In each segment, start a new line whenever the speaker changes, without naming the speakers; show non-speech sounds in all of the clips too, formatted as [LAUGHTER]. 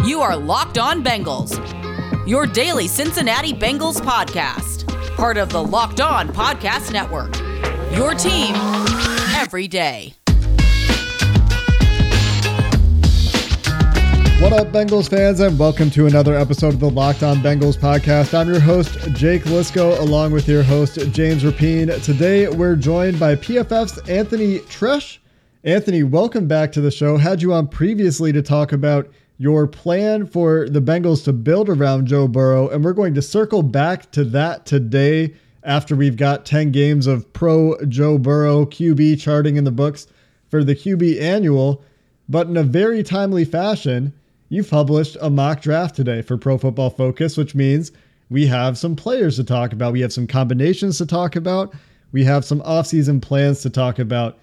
You are Locked On Bengals, your daily Cincinnati Bengals podcast, part of the Locked On Podcast Network. Your team every day.
What up, Bengals fans, and welcome to another episode of the Locked On Bengals podcast. I'm your host, Jake Liskow, along with your host, James Rapien. Today, we're joined by PFF's Anthony Treash. Anthony, welcome back to the show. Had you on previously to talk about your plan for the Bengals to build around Joe Burrow, and we're going to circle back to that today after we've got 10 games of pro Joe Burrow QB charting in the books for the QB annual. But in a very timely fashion, you've published a mock draft today for Pro Football Focus, which means we have some players to talk about. We have some combinations to talk about. We have some offseason plans to talk about.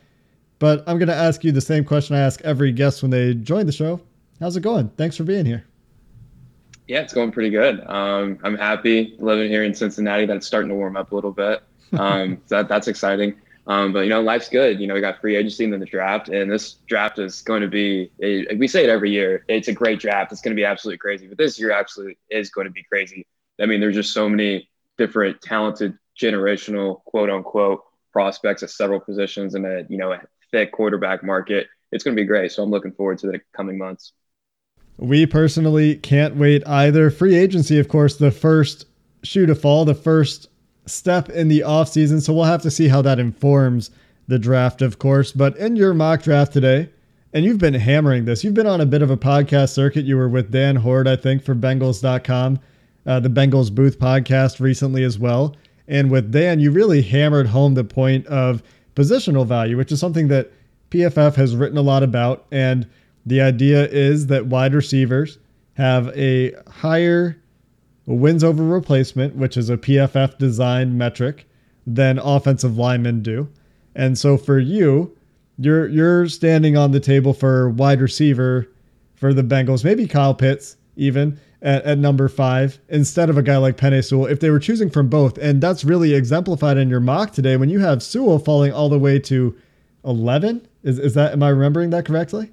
But I'm going to ask you the same question I ask every guest when they join the show. How's it going? Thanks for being here.
Yeah, it's going pretty good. Um, I'm happy living here in Cincinnati. That's starting to warm up a little bit. Um, [LAUGHS] that, that's exciting. Um, but you know, life's good. You know, we got free agency and then the draft, and this draft is going to be. A, we say it every year. It's a great draft. It's going to be absolutely crazy. But this year absolutely is going to be crazy. I mean, there's just so many different talented generational quote unquote prospects at several positions in a you know a thick quarterback market. It's going to be great. So I'm looking forward to the coming months.
We personally can't wait either. Free agency, of course, the first shoe to fall, the first step in the offseason. So we'll have to see how that informs the draft, of course. But in your mock draft today, and you've been hammering this, you've been on a bit of a podcast circuit. You were with Dan Hoard, I think, for Bengals.com, uh, the Bengals Booth podcast recently as well. And with Dan, you really hammered home the point of positional value, which is something that PFF has written a lot about. And the idea is that wide receivers have a higher wins over replacement, which is a PFF designed metric, than offensive linemen do. And so for you, you're you're standing on the table for wide receiver for the Bengals, maybe Kyle Pitts even at, at number five instead of a guy like Penei Sewell if they were choosing from both. And that's really exemplified in your mock today when you have Sewell falling all the way to 11. Is, is that, am I remembering that correctly?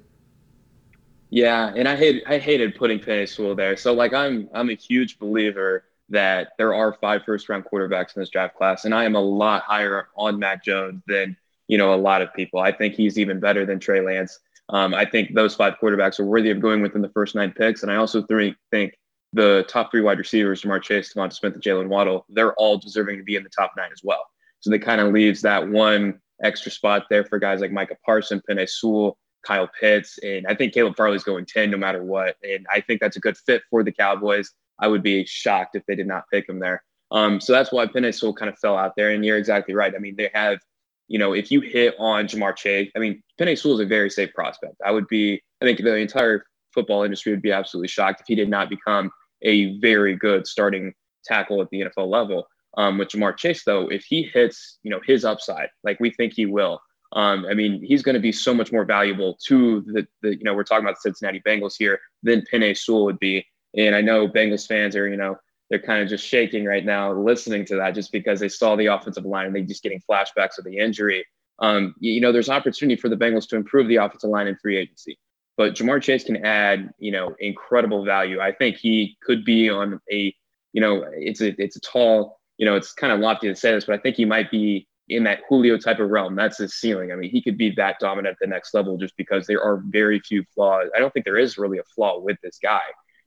Yeah, and I hate I hated putting Penei Sewell there. So like I'm I'm a huge believer that there are five first round quarterbacks in this draft class, and I am a lot higher on Mac Jones than you know a lot of people. I think he's even better than Trey Lance. Um, I think those five quarterbacks are worthy of going within the first nine picks, and I also think think the top three wide receivers, Ja'Marr Chase, DeVonta Smith, and Jalen Waddle, they're all deserving to be in the top nine as well. So that kind of leaves that one extra spot there for guys like Micah Parson, Penei Sewell, Kyle Pitts, and I think Caleb Farley's going 10 no matter what. And I think that's a good fit for the Cowboys. I would be shocked if they did not pick him there. Um, so that's why Sewell kind of fell out there. And you're exactly right. I mean, they have, you know, if you hit on Ja'Marr Chase, I mean, Sewell is a very safe prospect. I would be, I think the entire football industry would be absolutely shocked if he did not become a very good starting tackle at the NFL level. Um, with Ja'Marr Chase, though, if he hits, you know, his upside, like we think he will, um, I mean, he's going to be so much more valuable to the, the, you know, we're talking about the Cincinnati Bengals here than Penei Sewell would be. And I know Bengals fans are, you know, they're kind of just shaking right now listening to that just because they saw the offensive line and they just getting flashbacks of the injury. Um, you know, there's opportunity for the Bengals to improve the offensive line in free agency. But Ja'Marr Chase can add, you know, incredible value. I think he could be on a, you know, it's a it's a tall, you know, it's kind of lofty to say this, but I think he might be in that Julio type of realm. That's his ceiling. I mean, he could be that dominant at the next level just because there are very few flaws. I don't think there is really a flaw with this guy.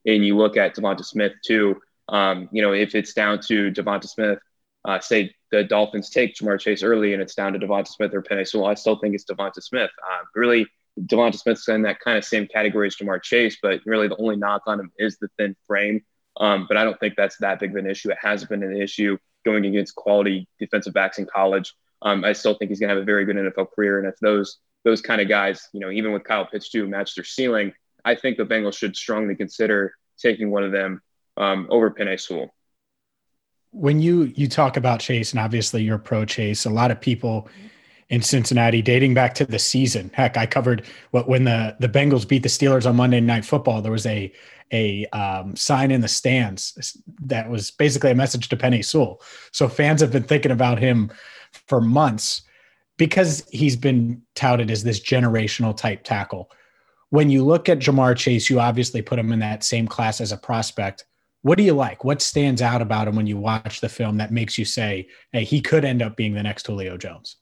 And you look at DeVonta Smith too. Um, you know, if it's down to DeVonta Smith, uh, say the Dolphins take Ja'Marr Chase early and it's down to DeVonta Smith or Penei Sewell, I still think it's DeVonta Smith. Uh, really, DeVonta Smith's in that kind of same category as Ja'Marr Chase, but really the only knock on him is the thin frame. Um, but I don't think that's that big of an issue. It hasn't been an issue going against quality defensive backs in college. Um, I still think he's going to have a very good NFL career. And if those those kind of guys, you know, even with Kyle Pitts too, match their ceiling, I think the Bengals should strongly consider taking one of them um, over Penei Sewell.
When you you talk about Chase, and obviously you're pro Chase, a lot of people in Cincinnati dating back to the season. Heck, I covered what when the the Bengals beat the Steelers on Monday Night Football. There was a a um, sign in the stands that was basically a message to Penei Sewell. So fans have been thinking about him for months because he's been touted as this generational type tackle. when you look at Ja'Marr Chase, you obviously put him in that same class as a prospect. What do you like? What stands out about him when you watch the film that makes you say, hey, he could end up being the next Julio Jones?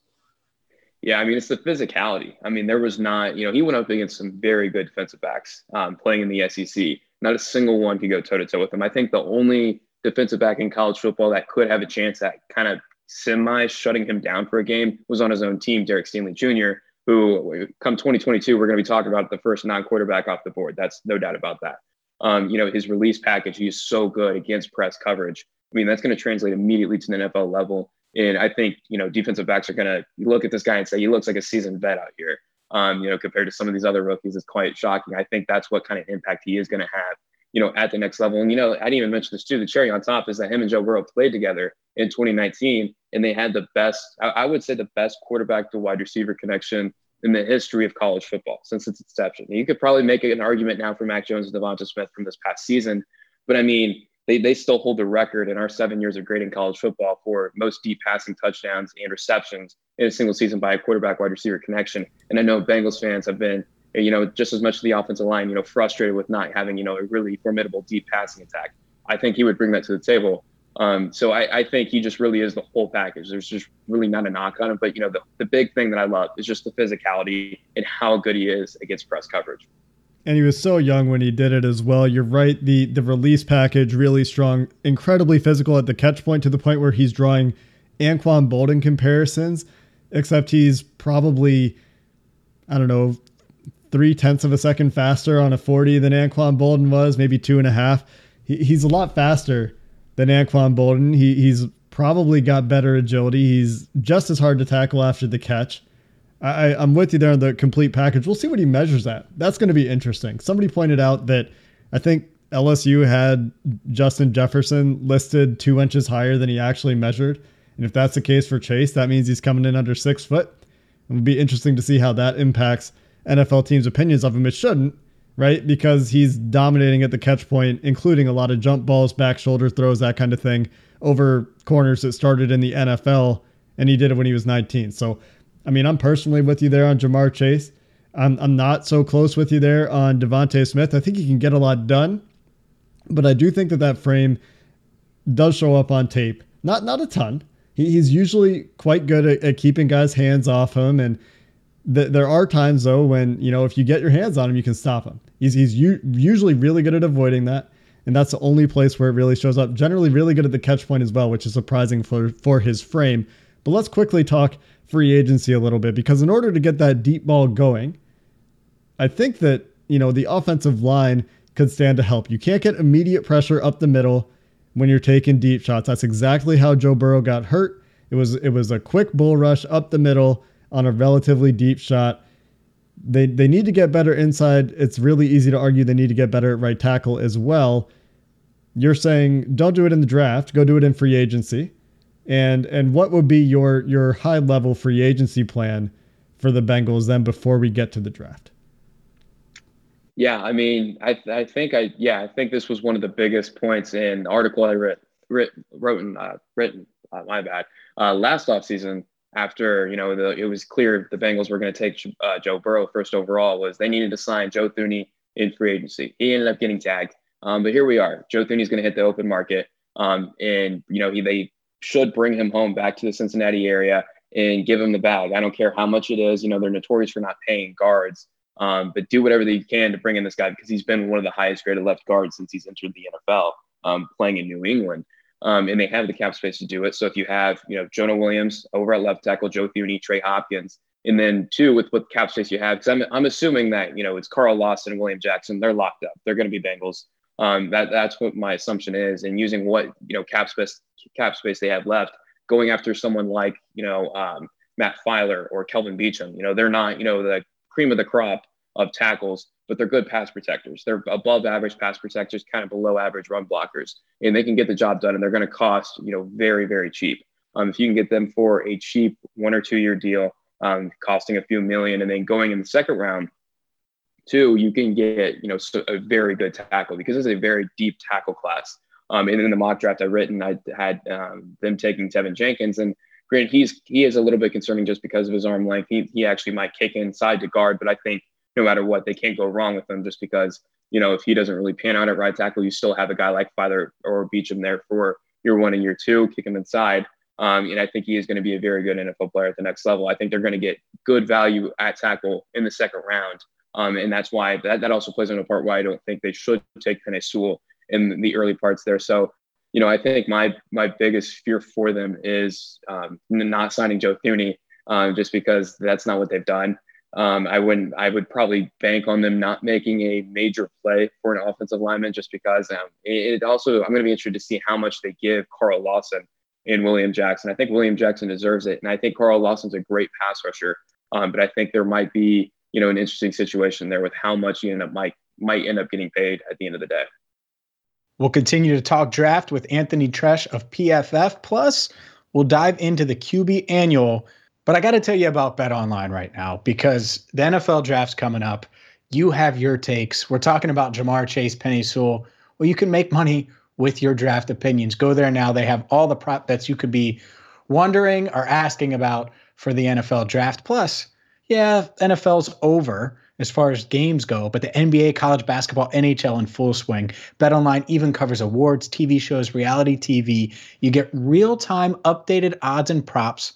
Yeah, I mean, it's the physicality. I mean, there was not, you know, he went up against some very good defensive backs um, playing in the SEC. Not a single one could go toe to toe with him. I think the only defensive back in college football that could have a chance at kind of semi shutting him down for a game was on his own team, Derek Stingley Jr., who come 2022, we're going to be talking about the first non quarterback off the board. That's no doubt about that. Um, you know, his release package, he is so good against press coverage. I mean, that's going to translate immediately to the NFL level. And I think, you know, defensive backs are going to look at this guy and say, he looks like a seasoned vet out here. Um, you know, compared to some of these other rookies, it's quite shocking. I think that's what kind of impact he is going to have, you know, at the next level. And, you know, I didn't even mention this too. The cherry on top is that him and Joe Burrow played together in 2019, and they had the best, I, would say, the best quarterback to wide receiver connection in the history of college football since its inception. You could probably make an argument now for Mac Jones and Devonta Smith from this past season, but I mean, they, they still hold the record in our seven years of grading college football for most deep passing touchdowns and receptions in a single season by a quarterback wide receiver connection. And I know Bengals fans have been, you know, just as much the offensive line, you know, frustrated with not having, you know, a really formidable deep passing attack. I think he would bring that to the table. Um, so I, I, think he just really is the whole package. There's just really not a knock on him. But, you know, the, the big thing that I love is just the physicality and how good he is against press coverage
and he was so young when he did it as well. You're right. The the release package really strong, incredibly physical at the catch point to the point where he's drawing Anquan Boldin comparisons, except he's probably I don't know three tenths of a second faster on a 40 than Anquan Boldin was, maybe two and a half. He, he's a lot faster than Anquan Boldin. He, he's probably got better agility. He's just as hard to tackle after the catch. I, I'm with you there on the complete package. We'll see what he measures at. That's going to be interesting. Somebody pointed out that I think LSU had Justin Jefferson listed two inches higher than he actually measured. And if that's the case for Chase, that means he's coming in under six foot. It would be interesting to see how that impacts NFL teams' opinions of him. It shouldn't, right? Because he's dominating at the catch point, including a lot of jump balls, back shoulder throws, that kind of thing, over corners that started in the NFL. And he did it when he was 19. So I mean, I'm personally with you there on Ja'Marr Chase. I'm, I'm not so close with you there on DeVonta Smith. I think he can get a lot done, but I do think that that frame does show up on tape. Not not a ton. He, he's usually quite good at, at, keeping guys' hands off him, and th- there are times though when you know if you get your hands on him, you can stop him. He's he's u- usually really good at avoiding that, and that's the only place where it really shows up. Generally, really good at the catch point as well, which is surprising for for his frame. But let's quickly talk free agency a little bit because in order to get that deep ball going, I think that, you know, the offensive line could stand to help. You can't get immediate pressure up the middle when you're taking deep shots. That's exactly how Joe Burrow got hurt. It was it was a quick bull rush up the middle on a relatively deep shot. They they need to get better inside. It's really easy to argue they need to get better at right tackle as well. You're saying don't do it in the draft, go do it in free agency. And and what would be your your high level free agency plan for the Bengals then before we get to the draft?
Yeah, I mean, I I think I yeah I think this was one of the biggest points in article I wrote writ, wrote in, uh, written uh, my bad uh, last offseason after you know the, it was clear the Bengals were going to take uh, Joe Burrow first overall was they needed to sign Joe Thuney in free agency. He ended up getting tagged, um, but here we are. Joe Thuney's going to hit the open market, um, and you know he they should bring him home back to the Cincinnati area and give him the bag. I don't care how much it is. You know, they're notorious for not paying guards, um, but do whatever they can to bring in this guy because he's been one of the highest graded left guards since he's entered the NFL, um, playing in New England. Um, and they have the cap space to do it. So if you have, you know, Jonah Williams over at left tackle, Joe Thuney, Trey Hopkins, and then two with what cap space you have, because I'm, I'm assuming that, you know, it's Carl Lawson and William Jackson, they're locked up. They're going to be Bengals. Um, that that's what my assumption is, and using what you know cap space cap space they have left, going after someone like you know um, Matt Feiler or Kelvin Beachum. You know they're not you know the cream of the crop of tackles, but they're good pass protectors. They're above average pass protectors, kind of below average run blockers, and they can get the job done. And they're going to cost you know very very cheap. Um, if you can get them for a cheap one or two year deal, um, costing a few million, and then going in the second round Two, you can get you know a very good tackle because it's a very deep tackle class. Um, and in the mock draft I written, I had um, them taking Teven Jenkins, and granted, he's he is a little bit concerning just because of his arm length. He he actually might kick inside to guard, but I think no matter what, they can't go wrong with him just because, you know, if he doesn't really pan out at right tackle, you still have a guy like Feiler or Beachum there for year one and year two, kick him inside. Um, and I think he is going to be a very good NFL player at the next level. I think they're going to get good value at tackle in the second round. Um, and that's why that, that also plays into part why I don't think they should take Penei Sewell in the early parts there. So, you know, I think my my biggest fear for them is um, not signing Joe Thuney, um, just because that's not what they've done. Um, I wouldn't. I would probably bank on them not making a major play for an offensive lineman, just because um, it, it also. I'm going to be interested to see how much they give Carl Lawson and William Jackson. I think William Jackson deserves it, and I think Carl Lawson's a great pass rusher. Um, but I think there might be, you know, an interesting situation there with how much you end up might might end up getting paid at the end of the day.
We'll continue to talk draft with Anthony Treash of PFF. Plus, we'll dive into the QB annual. But I got to tell you about Bet Online right now because the NFL draft's coming up. You have your takes. We're talking about Ja'Marr Chase, Penei Sewell. Well, you can make money with your draft opinions. Go there now. They have all the prop bets you could be wondering or asking about for the NFL draft. Plus, yeah, NFL's over as far as games go, but the NBA, college basketball, NHL in full swing. BetOnline even covers awards, TV shows, reality TV. You get real-time updated odds and props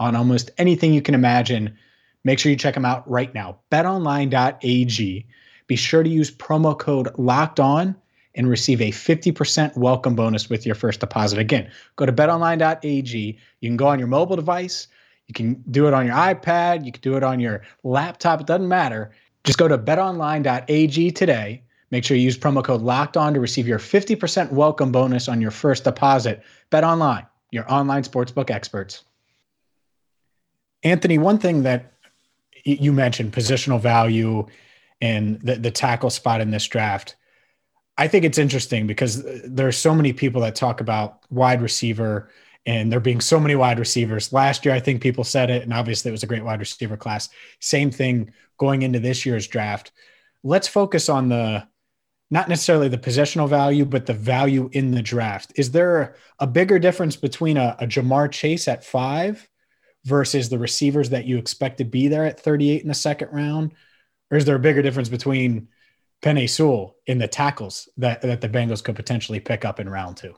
on almost anything you can imagine. Make sure you check them out right now. betonline.ag. Be sure to use promo code locked on and receive a 50% welcome bonus with your first deposit. Again, go to betonline.ag. You can go on your mobile device, you can do it on your iPad, you can do it on your laptop, it doesn't matter. Just go to betonline.ag today. Make sure you use promo code locked on to receive your 50% welcome bonus on your first deposit. Bet online, your online sportsbook experts. Anthony, one thing that you mentioned positional value and the, the tackle spot in this draft. I think it's interesting because uh, there are so many people that talk about wide receiver and there being so many wide receivers. Last year, I think people said it, and obviously it was a great wide receiver class. Same thing going into this year's draft. Let's focus on the not necessarily the positional value, but the value in the draft. Is there a bigger difference between a, a Ja'Marr Chase at five versus the receivers that you expect to be there at 38 in the second round? Or is there a bigger difference between Penei Sewell in the tackles that, that the Bengals could potentially pick up in round two?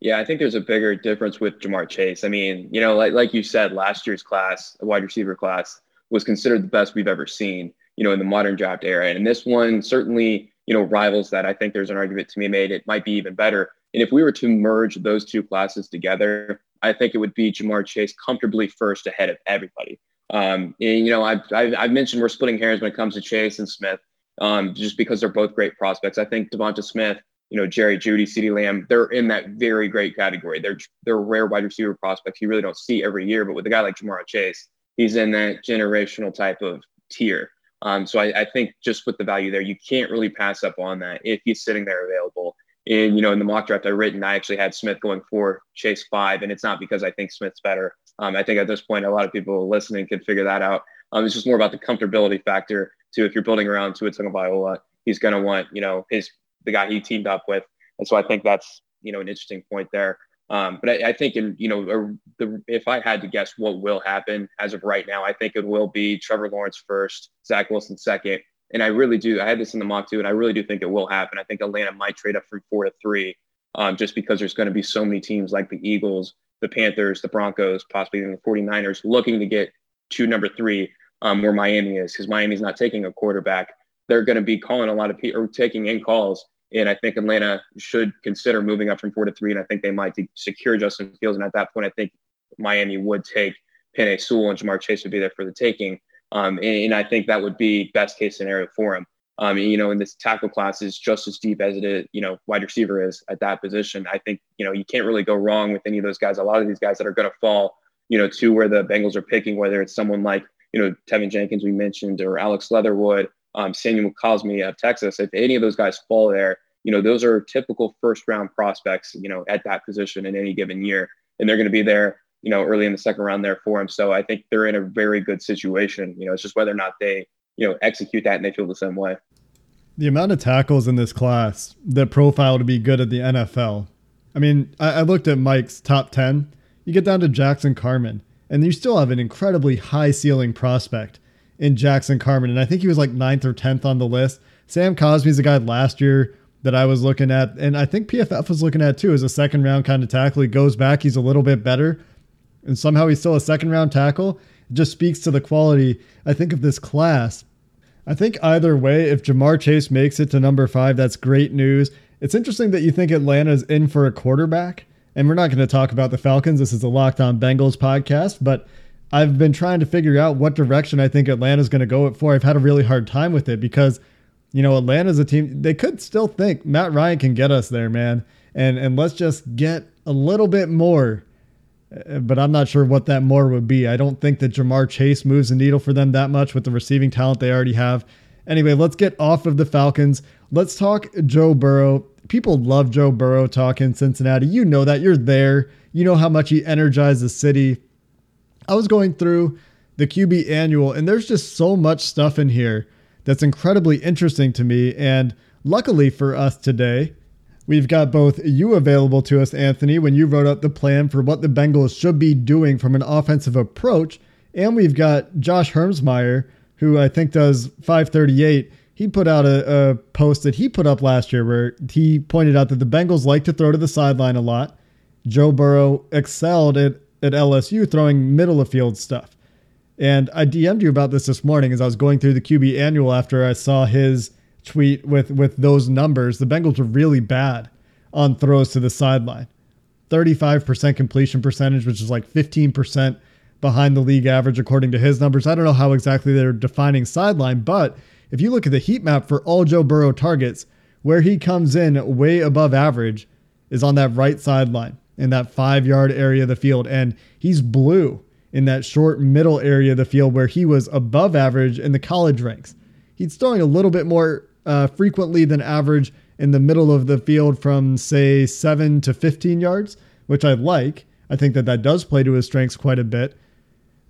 Yeah, I think there's a bigger difference with Ja'Marr Chase. I mean, you know, like like you said, last year's class, wide receiver class, was considered the best we've ever seen, you know, in the modern draft era. And this one certainly, you know, rivals that. I think there's an argument to be made. It might be even better. And if we were to merge those two classes together, I think it would be Ja'Marr Chase comfortably first ahead of everybody. Um, and, you know, I've, I've, I've, mentioned we're splitting hairs when it comes to Chase and Smith, um, just because they're both great prospects. I think Devonta Smith you know, Jerry Jeudy, CeeDee Lamb, they're in that very great category. They're they're rare wide receiver prospects you really don't see every year. But with a guy like Ja'Marr Chase, he's in that generational type of tier. Um, so I, I, think just with the value there, you can't really pass up on that if he's sitting there available. And you know, in the mock draft I written, I actually had Smith going for Chase five, and it's not because I think Smith's better. Um, I think at this point, a lot of people listening can figure that out. Um, it's just more about the comfortability factor. To if you're building around to a Tua Tagovailoa, he's going to want you know his the guy he teamed up with. And so I think that's, you know, an interesting point there. Um, but I, I, think, in you know, the, if I had to guess what will happen as of right now, I think it will be Trevor Lawrence first, Zach Wilson second, and I really do. I had this in the mock too, and I really do think it will happen. I think Atlanta might trade up from four to three, um, just because there's going to be so many teams like the Eagles, the Panthers, the Broncos, possibly even the 49ers looking to get to number three, um, where Miami is, because Miami's not taking a quarterback. They're going to be calling a lot of people or taking in calls and I think Atlanta should consider moving up from four to three. And I think they might secure Justin Fields. And at that point, I think Miami would take Penei Sewell and Ja'Marr Chase would be there for the taking. Um, and, and, I think that would be best case scenario for him. Um, you know, in this tackle class is just as deep as it is, you know, wide receiver is at that position. I think, you know, you can't really go wrong with any of those guys. A lot of these guys that are going to fall, you know, to where the Bengals are picking, whether it's someone like, you know, Teven Jenkins, we mentioned, or Alex Leatherwood, um, Samuel Cosmi of Texas, if any of those guys fall there, you know, those are typical first round prospects, you know, at that position in any given year. And they're going to be there, you know, early in the second round there for him. So I think they're in a very good situation. You know, it's just whether or not they, you know, execute that and they feel the same way.
The amount of tackles in this class that profile to be good at the NFL. I mean, I, I looked at Mike's top 10. You get down to Jackson Carman, and you still have an incredibly high ceiling prospect in Jackson Carman, And I think he was like ninth or 10th on the list. Sam Cosmi's a guy last year that I was looking at, and I think PFF was looking at too as a second round kind of tackle. He goes back, he's a little bit better, and somehow he's still a second round tackle. It just speaks to the quality, I think, of this class. I think either way, if Ja'Marr Chase makes it to number five, that's great news. It's interesting that you think Atlanta's in for a quarterback. And we're not going to talk about the Falcons. This is a Locked On Bengals podcast, but I've been trying to figure out what direction I think Atlanta's going to go for. I've had a really hard time with it because, you know, Atlanta's a team, they could still think Matt Ryan can get us there, man. And, and let's just get a little bit more. Uh, but I'm not sure what that more would be. I don't think that Ja'Marr Chase moves the needle for them that much with the receiving talent they already have. Anyway, let's get off of the Falcons. Let's talk Joe Burrow people love Joe Burrow talking Cincinnati. You know that. You're there. You know how much he energized the city. I was going through the QB annual, and there's just so much stuff in here that's incredibly interesting to me. And luckily for us today, we've got both you available to us, Anthony, when you wrote up the plan for what the Bengals should be doing from an offensive approach. And we've got Josh Hermsmeyer, who I think does 538 he put out a, a, post that he put up last year where he pointed out that the Bengals like to throw to the sideline a lot. Joe Burrow excelled at, at LSU throwing middle of field stuff. And I DM'd you about this this morning as I was going through the QB annual after I saw his tweet with, with those numbers. The Bengals are really bad on throws to the sideline 35% completion percentage, which is like 15% behind the league average, according to his numbers. I don't know how exactly they're defining sideline, but if you look at the heat map for all Joe Burrow targets, where he comes in way above average is on that right sideline in that five yard area of the field. And he's blue in that short middle area of the field where he was above average in the college ranks. He's throwing a little bit more uh, frequently than average in the middle of the field from, say, 7 to 15 yards, which I like. I think that that does play to his strengths quite a bit.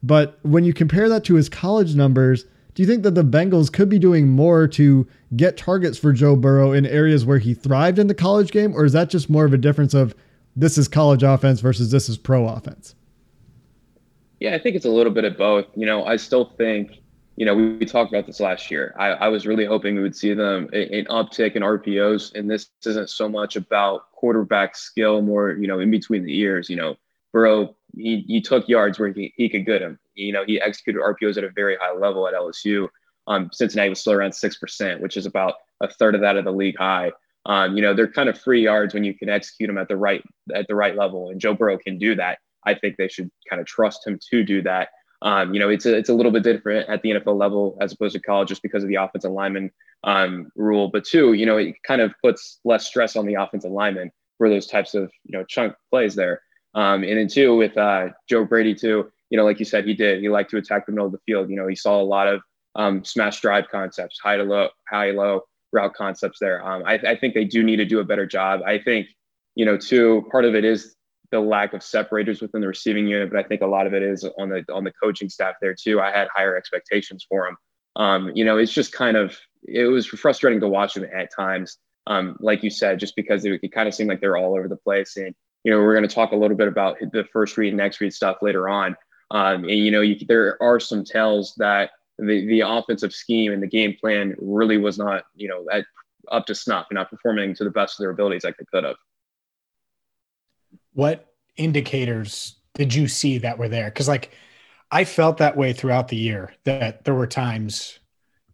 But when you compare that to his college numbers, do you think that the Bengals could be doing more to get targets for Joe Burrow in areas where he thrived in the college game, or is that just more of a difference of this is college offense versus this is pro offense?
Yeah, I think it's a little bit of both. You know, I still think, you know, we, we talked about this last year. I, I, was really hoping we would see them an uptick in RPOs, and this isn't so much about quarterback skill, more, you know, in between the ears. You know, Burrow, he, he took yards where he, he could get them. You know, he executed RPOs at a very high level at LSU. Um, Cincinnati was still around 6%, which is about a third of that of the league high. Um, you know, they're kind of free yards when you can execute them at the right at the right level, and Joe Burrow can do that. I think they should kind of trust him to do that. Um, you know, it's a, it's a little bit different at the NFL level as opposed to college, just because of the offensive lineman um, rule. But two, you know, it kind of puts less stress on the offensive lineman for those types of you know chunk plays there. Um, and then two, with uh, Joe Brady too, you know, like you said, he did. He liked to attack the middle of the field. You know, he saw a lot of um, smash drive concepts, high to low, high low route concepts there. Um, I, I, think they do need to do a better job. I think, you know, too, part of it is the lack of separators within the receiving unit, but I think a lot of it is on the on the coaching staff there too. I had higher expectations for him. Um, you know, it's just kind of it was frustrating to watch him at times. Um, like you said, just because it, it kind of seemed like they're all over the place. And you know, we're going to talk a little bit about the first read and next read stuff later on. Um, and you know, you, there are some tells that the the offensive scheme and the game plan really was not, you know, at, up to snuff and not performing to the best of their abilities like they could have.
What indicators did you see that were there? Because like I felt that way throughout the year that there were times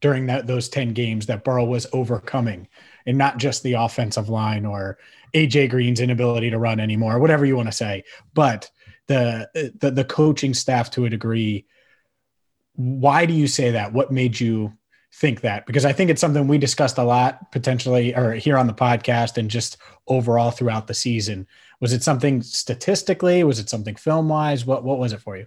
during that those 10 games that Burrow was overcoming and not just the offensive line or AJ Green's inability to run anymore, whatever you want to say, but the, the the coaching staff to a degree. Why do you say that? What made you think that? Because I think it's something we discussed a lot potentially or here on the podcast and just overall throughout the season. Was it something statistically? Was it something film wise? What what was it for you?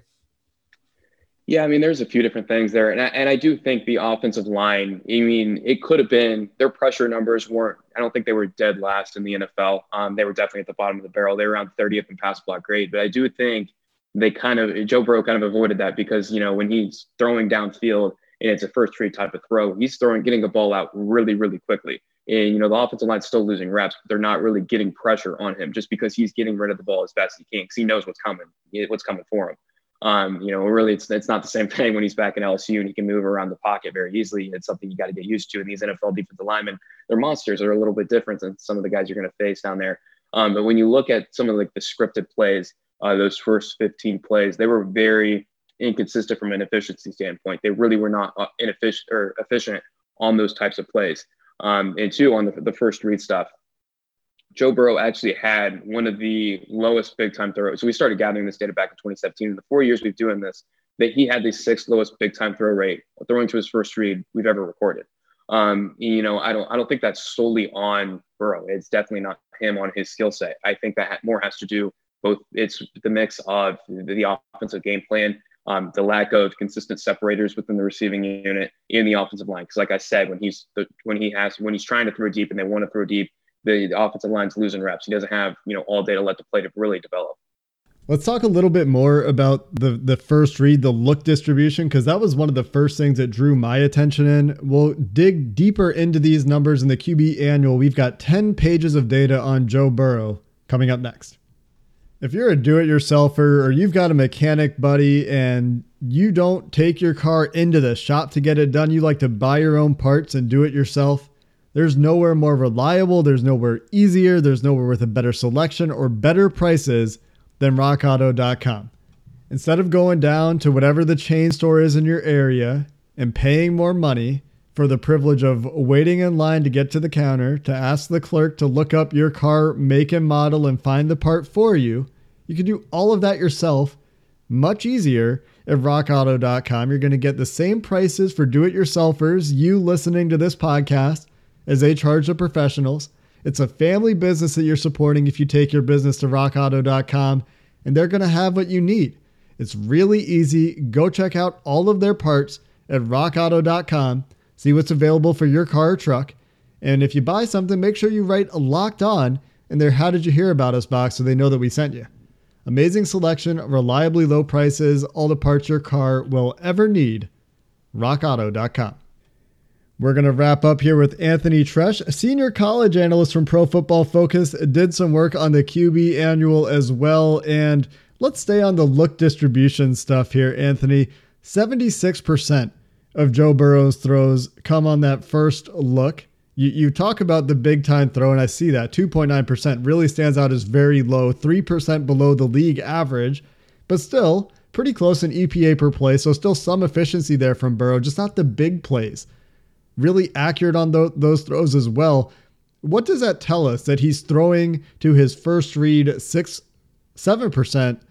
Yeah, I mean, there's a few different things there, and I, and I do think the offensive line. I mean, it could have been their pressure numbers weren't. I don't think they were dead last in the NFL. Um, they were definitely at the bottom of the barrel. They were around 30th in pass block grade, but I do think they kind of Joe Burrow kind of avoided that because you know when he's throwing downfield and it's a first read type of throw, he's throwing getting the ball out really really quickly. And you know the offensive line's still losing reps, but they're not really getting pressure on him just because he's getting rid of the ball as fast as he can because he knows what's coming, what's coming for him. Um, you know, really, it's it's not the same [LAUGHS] thing when he's back in LSU and he can move around the pocket very easily. It's something you got to get used to. And these NFL defensive linemen, their monsters they're a little bit different than some of the guys you're going to face down there. Um, but when you look at some of like the scripted plays, uh, those first 15 plays, they were very inconsistent from an efficiency standpoint. They really were not uh, inefficient or efficient on those types of plays. Um, and two, on the, the first read stuff, Joe Burrow actually had one of the lowest big time throws. So we started gathering this data back in 2017. In the four years we've doing this, that he had the sixth lowest big time throw rate throwing to his first read we've ever recorded. Um, you know, I don't I don't think that's solely on Burrow. It's definitely not him on his skill set. I think that more has to do both. It's the mix of the offensive game plan, um, the lack of consistent separators within the receiving unit in the offensive line. Because, like I said, when he's when he has when he's trying to throw deep and they want to throw deep, the, the offensive line's losing reps. He doesn't have you know all day to let the play to really develop.
Let's talk a little bit more about the the first read, the look distribution, because that was one of the first things that drew my attention in. We'll dig deeper into these numbers in the QB annual. We've got 10 pages of data on Joe Burrow coming up next. If you're a do-it-yourselfer or you've got a mechanic buddy and you don't take your car into the shop to get it done, you like to buy your own parts and do it yourself, there's nowhere more reliable, there's nowhere easier, there's nowhere with a better selection or better prices than rockauto.com. Instead of going down to whatever the chain store is in your area and paying more money for the privilege of waiting in line to get to the counter to ask the clerk to look up your car make and model and find the part for you, you can do all of that yourself much easier at rockauto.com. You're going to get the same prices for do it yourselfers, you listening to this podcast as they charge the professionals. It's a family business that you're supporting if you take your business to rockauto.com, and they're going to have what you need. It's really easy. Go check out all of their parts at rockauto.com, see what's available for your car or truck. And if you buy something, make sure you write locked on in their How Did You Hear About Us box so they know that we sent you. Amazing selection, reliably low prices, all the parts your car will ever need. RockAuto.com. We're going to wrap up here with Anthony Treash, senior college analyst from Pro Football Focus, did some work on the QB annual as well. And let's stay on the look distribution stuff here, Anthony. 76% of Joe Burrow's throws come on that first look. You, you talk about the big time throw, and I see that 2.9% really stands out as very low, 3% below the league average, but still pretty close in EPA per play. So, still some efficiency there from Burrow, just not the big plays really accurate on th- those throws as well. What does that tell us that he's throwing to his first read six, seven percent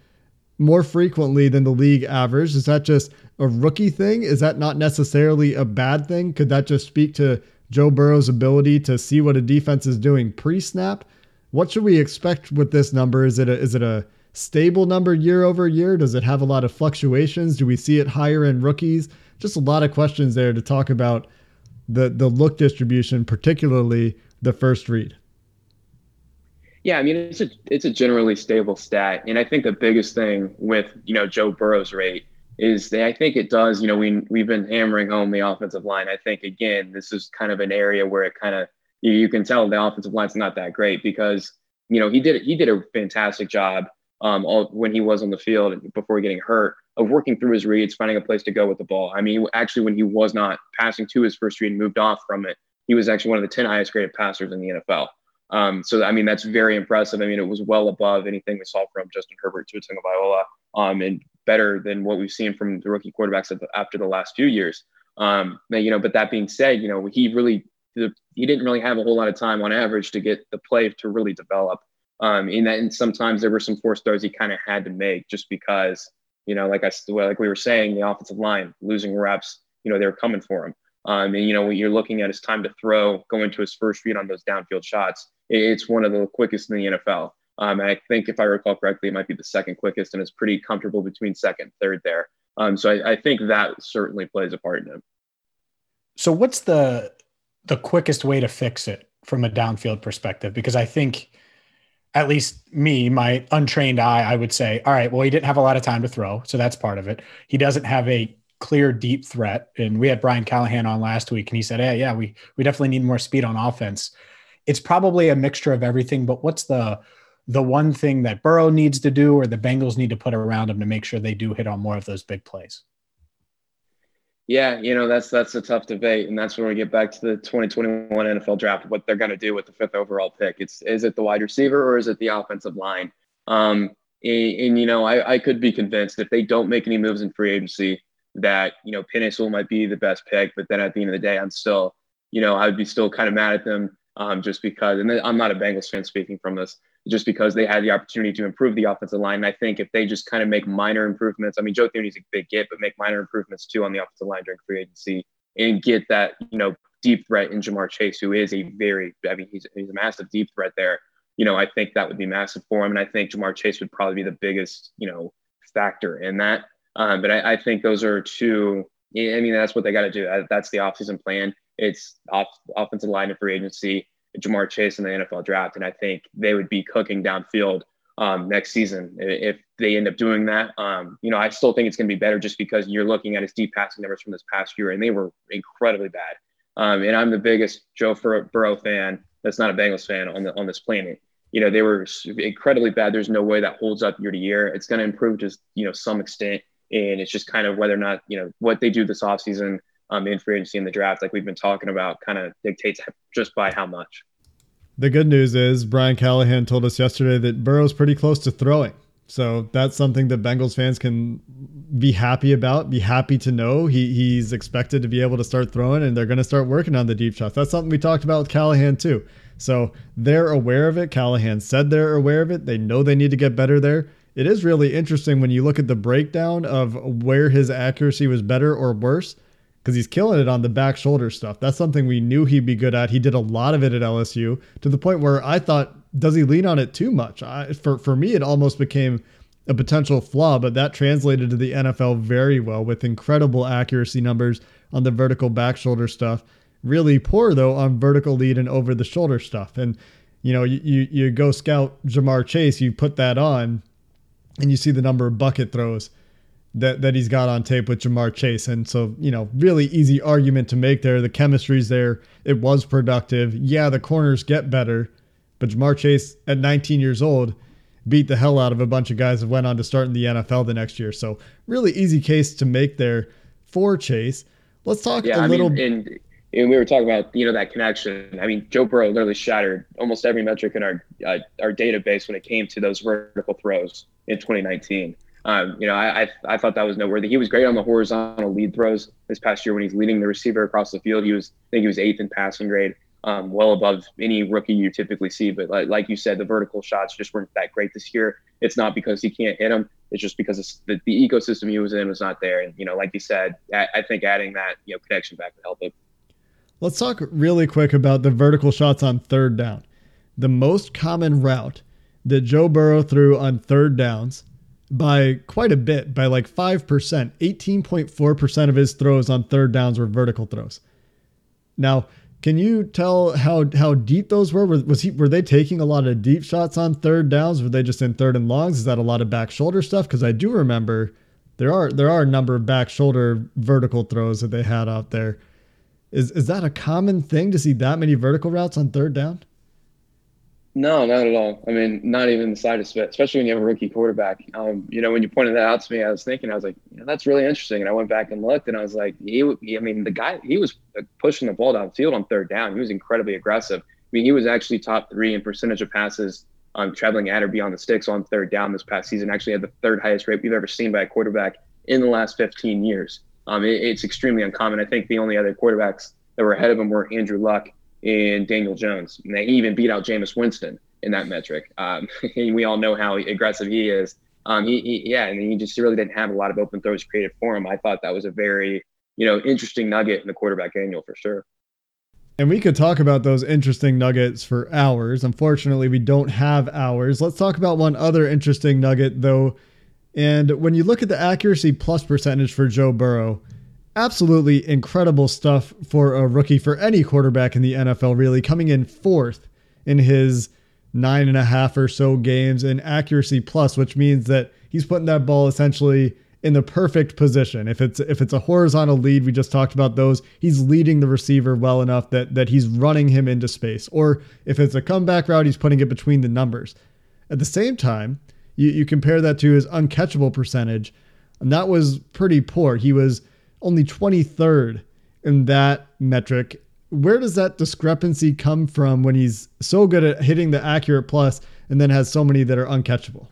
more frequently than the league average? Is that just a rookie thing? Is that not necessarily a bad thing? Could that just speak to Joe Burrow's ability to see what a defense is doing pre-snap? What should we expect with this number? Is it a, is it a stable number year over year? Does it have a lot of fluctuations? Do we see it higher in rookies? Just a lot of questions there to talk about the the look distribution, particularly the first read?
Yeah, I mean it's a it's a generally stable stat, and I think the biggest thing with you know Joe Burrow's rate is that I think it does. You know, we we've been hammering home the offensive line. I think again, this is kind of an area where it kind of you, you can tell the offensive line's not that great because you know he did he did a fantastic job um, all, when he was on the field before getting hurt of working through his reads, finding a place to go with the ball. I mean, actually, when he was not passing to his first read and moved off from it, he was actually one of the 10 highest graded passers in the NFL. Um, so, I mean, that's very impressive. I mean, it was well above anything we saw from Justin Herbert, to Tua Tagovailoa, um, and better than what we've seen from the rookie quarterbacks after the last few years. Um, you know, but that being said, you know, he really he didn't really have a whole lot of time on average to get the play to really develop. Um, and that, and sometimes there were some forced throws he kind of had to make just because you know, like I like we were saying, the offensive line losing reps. You know, they were coming for him. Um, and you know, what you're looking at his time to throw, going to his first read on those downfield shots. It's one of the quickest in the NFL. Um, I think, if I recall correctly, it might be the second quickest, and it's pretty comfortable between second, third there. Um, so I, I think that certainly plays a part in it.
So, what's the the quickest way to fix it from a downfield perspective? Because I think at least me, my untrained eye, I would say, all right, well, he didn't have a lot of time to throw. So that's part of it. He doesn't have a clear deep threat. And we had Brian Callahan on last week and he said, Hey, yeah, we we definitely need more speed on offense. It's probably a mixture of everything, but what's the the one thing that Burrow needs to do or the Bengals need to put around him to make sure they do hit on more of those big plays?
Yeah, you know that's that's a tough debate, and that's when we get back to the 2021 NFL draft. What they're going to do with the fifth overall pick? It's is it the wide receiver or is it the offensive line? Um, and, and you know, I, I could be convinced if they don't make any moves in free agency that you know Penei Sewell might be the best pick, but then at the end of the day, I'm still, you know, I would be still kind of mad at them um, just because, and I'm not a Bengals fan speaking from this, just because they had the opportunity to improve the offensive line. And I think if they just kind of make minor improvements, I mean, Joe Thuney's a big get, but make minor improvements too on the offensive line during free agency and get that, you know, deep threat in Ja'Marr Chase, who is a very, I mean, he's, he's a massive deep threat there. You know, I think that would be massive for him. And I think Ja'Marr Chase would probably be the biggest, you know, factor in that. Um, but I, I, think those are two, I mean, that's what they got to do. That's the offseason plan. It's off, offensive line and free agency Ja'Marr Chase in the NFL draft. And I think they would be cooking downfield um, next season if they end up doing that. Um, you know, I still think it's going to be better just because you're looking at his deep passing numbers from this past year, and they were incredibly bad. Um, and I'm the biggest Joe Burrow fan that's not a Bengals fan on the on this planet. You know, they were incredibly bad. There's no way that holds up year to year. It's going to improve to you know some extent, and it's just kind of whether or not you know what they do this offseason um, in free agency in the draft, like we've been talking about, kind of dictates just by how much.
The good news is Brian Callahan told us yesterday that Burrow's pretty close to throwing. So that's something that Bengals fans can be happy about, be happy to know. He he's expected to be able to start throwing and they're going to start working on the deep shots. That's something we talked about with Callahan too. So they're aware of it. Callahan said they're aware of it. They know they need to get better there. It is really interesting when you look at the breakdown of where his accuracy was better or worse because he's killing it on the back shoulder stuff. That's something we knew he'd be good at. He did a lot of it at LSU to the point where I thought, does he lean on it too much? I, for for me, it almost became a potential flaw, but that translated to the NFL very well with incredible accuracy numbers on the vertical back shoulder stuff. Really poor though on vertical lead and over the shoulder stuff. And you know, you you, you go scout Ja'Marr Chase, you put that on, and you see the number of bucket throws that that he's got on tape with Ja'Marr Chase. And so, you know, really easy argument to make there. The chemistry's there. It was productive. Yeah, the corners get better, but Ja'Marr Chase at 19 years old beat the hell out of a bunch of guys that went on to start in the NFL the next year. So, really easy case to make there for Chase. Let's talk yeah, a I little
mean, and, and we were talking about, you know, that connection. I mean, Joe Burrow literally shattered almost every metric in our uh, our database when it came to those vertical throws in 2019. Um, you know, I, I, I thought that was noteworthy. He was great on the horizontal lead throws this past year when he's leading the receiver across the field. He was, I think he was eighth in passing grade, um, well above any rookie you typically see. But like, like you said, the vertical shots just weren't that great this year. It's not because he can't hit them. It's just because the, the ecosystem he was in was not there. And you know, like you said, I, I think adding that you know connection back would help him.
Let's talk really quick about the vertical shots on third down. The most common route that Joe Burrow threw on third downs by quite a bit, by like 5%. 18.4% of his throws on third downs were vertical throws. Now, can you tell how how deep those were? Was he were they taking a lot of deep shots on third downs? Were they just in third and longs? Is that a lot of back shoulder stuff? Because I do remember there are there are a number of back shoulder vertical throws that they had out there. Is is that a common thing to see that many vertical routes on third down?
No, not at all. I mean, not even the slightest bit, especially when you have a rookie quarterback. Um, you know, when you pointed that out to me, I was thinking, I was like, that's really interesting. And I went back and looked, and I was like, he, I mean, the guy, he was pushing the ball downfield on third down. He was incredibly aggressive. I mean, he was actually top three in percentage of passes um, traveling at or beyond the sticks on third down this past season. Actually, had the third highest rate we've ever seen by a quarterback in the last 15 years. Um, it, it's extremely uncommon. I think the only other quarterbacks that were ahead of him were Andrew Luck and Daniel Jones. And he even beat out Jameis Winston in that metric. Um, [LAUGHS] we all know how aggressive he is. Um, he, he, yeah, and he just really didn't have a lot of open throws created for him. I thought that was a very, you know, interesting nugget in the quarterback annual for sure.
And we could talk about those interesting nuggets for hours. Unfortunately, we don't have hours. Let's talk about one other interesting nugget, though. And when you look at the accuracy plus percentage for Joe Burrow, absolutely incredible stuff for a rookie, for any quarterback in the NFL, really, coming in fourth in his nine and a half or so games in accuracy plus, which means that he's putting that ball essentially in the perfect position. If it's if it's a horizontal lead, we just talked about those, he's leading the receiver well enough that that he's running him into space. Or if it's a comeback route, he's putting it between the numbers. At the same time, you, you compare that to his uncatchable percentage, and that was pretty poor. He was only 23rd in that metric. Where does that discrepancy come from when he's so good at hitting the accurate plus and then has so many that are uncatchable?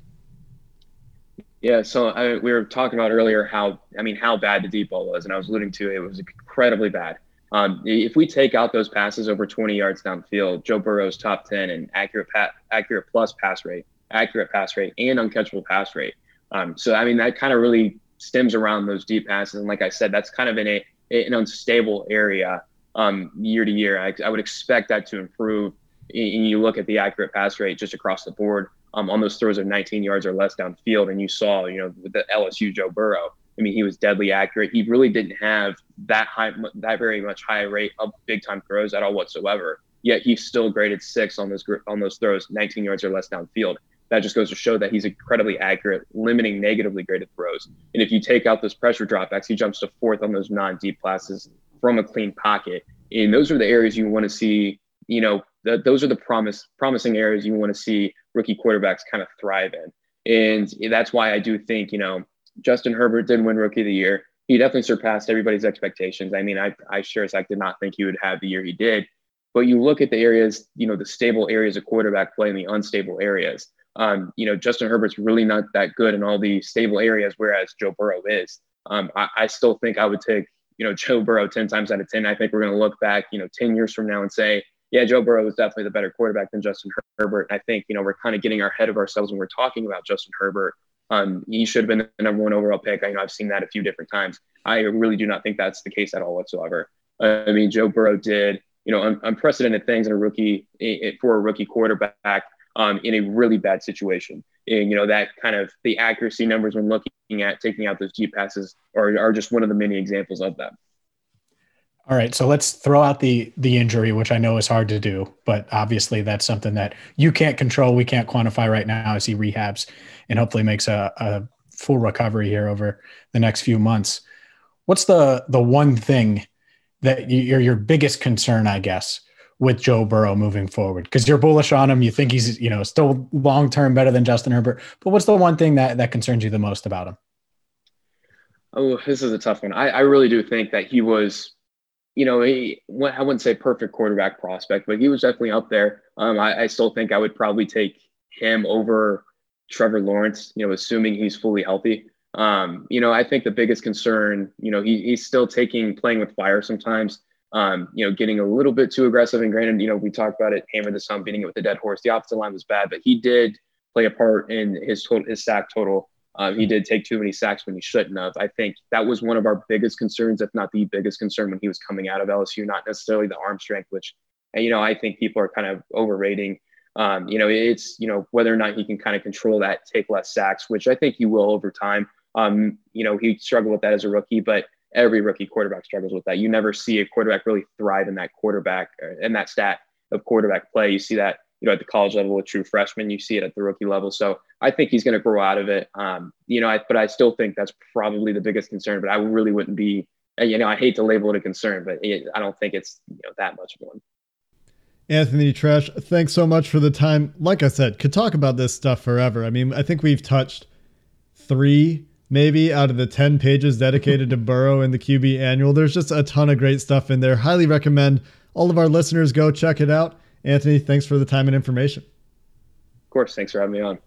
Yeah, so I, we were talking about earlier how I mean how bad the deep ball was, and I was alluding to it was incredibly bad. Um, if we take out those passes over 20 yards downfield, Joe Burrow's top 10 in accurate pa- accurate plus pass rate, accurate pass rate, and uncatchable pass rate. Um, so I mean that kind of really stems around those deep passes, and like I said, that's kind of in a an unstable area um, year to year. I, I, would expect that to improve. And you look at the accurate pass rate just across the board um, on those throws of 19 yards or less downfield. And you saw, you know, with the LSU Joe Burrow, I mean, he was deadly accurate. He really didn't have that high, that very much high rate of big time throws at all whatsoever. Yet he still graded six on those on those throws, 19 yards or less downfield. That just goes to show that he's incredibly accurate, limiting negatively graded throws. And if you take out those pressure dropbacks, he jumps to fourth on those non-deep passes from a clean pocket. And those are the areas you want to see. You know, those are the promise promising areas you want to see rookie quarterbacks kind of thrive in. And that's why I do think, you know, Justin Herbert didn't win rookie of the year. He definitely surpassed everybody's expectations. I mean, I, I sure as heck did not think he would have the year he did. But you look at the areas, you know, the stable areas of quarterback play and the unstable areas. Um, you know, Justin Herbert's really not that good in all the stable areas, whereas Joe Burrow is. Um, I, I still think I would take, you know, Joe Burrow 10 times out of 10. I think we're going to look back, you know, 10 years from now and say, yeah, Joe Burrow is definitely the better quarterback than Justin Herbert. I think, you know, we're kind of getting ahead of ourselves when we're talking about Justin Herbert. Um, he should have been the number one overall pick. I you know I've seen that a few different times. I really do not think that's the case at all whatsoever. I mean, Joe Burrow did, you know, un- unprecedented things in a rookie for a rookie quarterback um, in a really bad situation. And you know that kind of the accuracy numbers when looking at taking out those deep passes are, are just one of the many examples of that.
All right, so let's throw out the the injury, which I know is hard to do, but obviously that's something that you can't control. We can't quantify right now as he rehabs and hopefully makes a, a full recovery here over the next few months. What's the the one thing that you're your biggest concern, I guess, with Joe Burrow moving forward? Because you're bullish on him, you think he's you know still long term better than Justin Herbert. But what's the one thing that that concerns you the most about him?
Oh, this is a tough one. I, I really do think that he was you know, he, I wouldn't say perfect quarterback prospect, but he was definitely up there. Um, I, I, still think I would probably take him over Trevor Lawrence, you know, assuming he's fully healthy. Um, you know, I think the biggest concern, you know, he, he's still taking playing with fire sometimes. Um, you know, getting a little bit too aggressive. And granted, you know, we talked about it, hammer this home, beating it with a dead horse. The offensive line was bad, but he did play a part in his total, his sack total. Um, he did take too many sacks when he shouldn't have. I think that was one of our biggest concerns, if not the biggest concern, when he was coming out of LSU. Not necessarily the arm strength, which you know I think people are kind of overrating. Um, you know, it's you know whether or not he can kind of control that, take less sacks, which I think he will over time. Um, you know, he struggled with that as a rookie, but every rookie quarterback struggles with that. You never see a quarterback really thrive in that quarterback and uh, that stat of quarterback play. You see that you know, at the college level with true freshmen. You see it at the rookie level. So I think he's going to grow out of it. Um, you know, I, but I still think that's probably the biggest concern. But I really wouldn't be, you know, I hate to label it a concern, but it, I don't think it's you know that much of one.
Anthony Treash, thanks so much for the time. Like I said, could talk about this stuff forever. I mean, I think we've touched three maybe out of the 10 pages dedicated to Burrow in the QB annual. There's just a ton of great stuff in there. Highly recommend all of our listeners go check it out. Anthony, thanks for the time and information.
Of course. Thanks for having me on.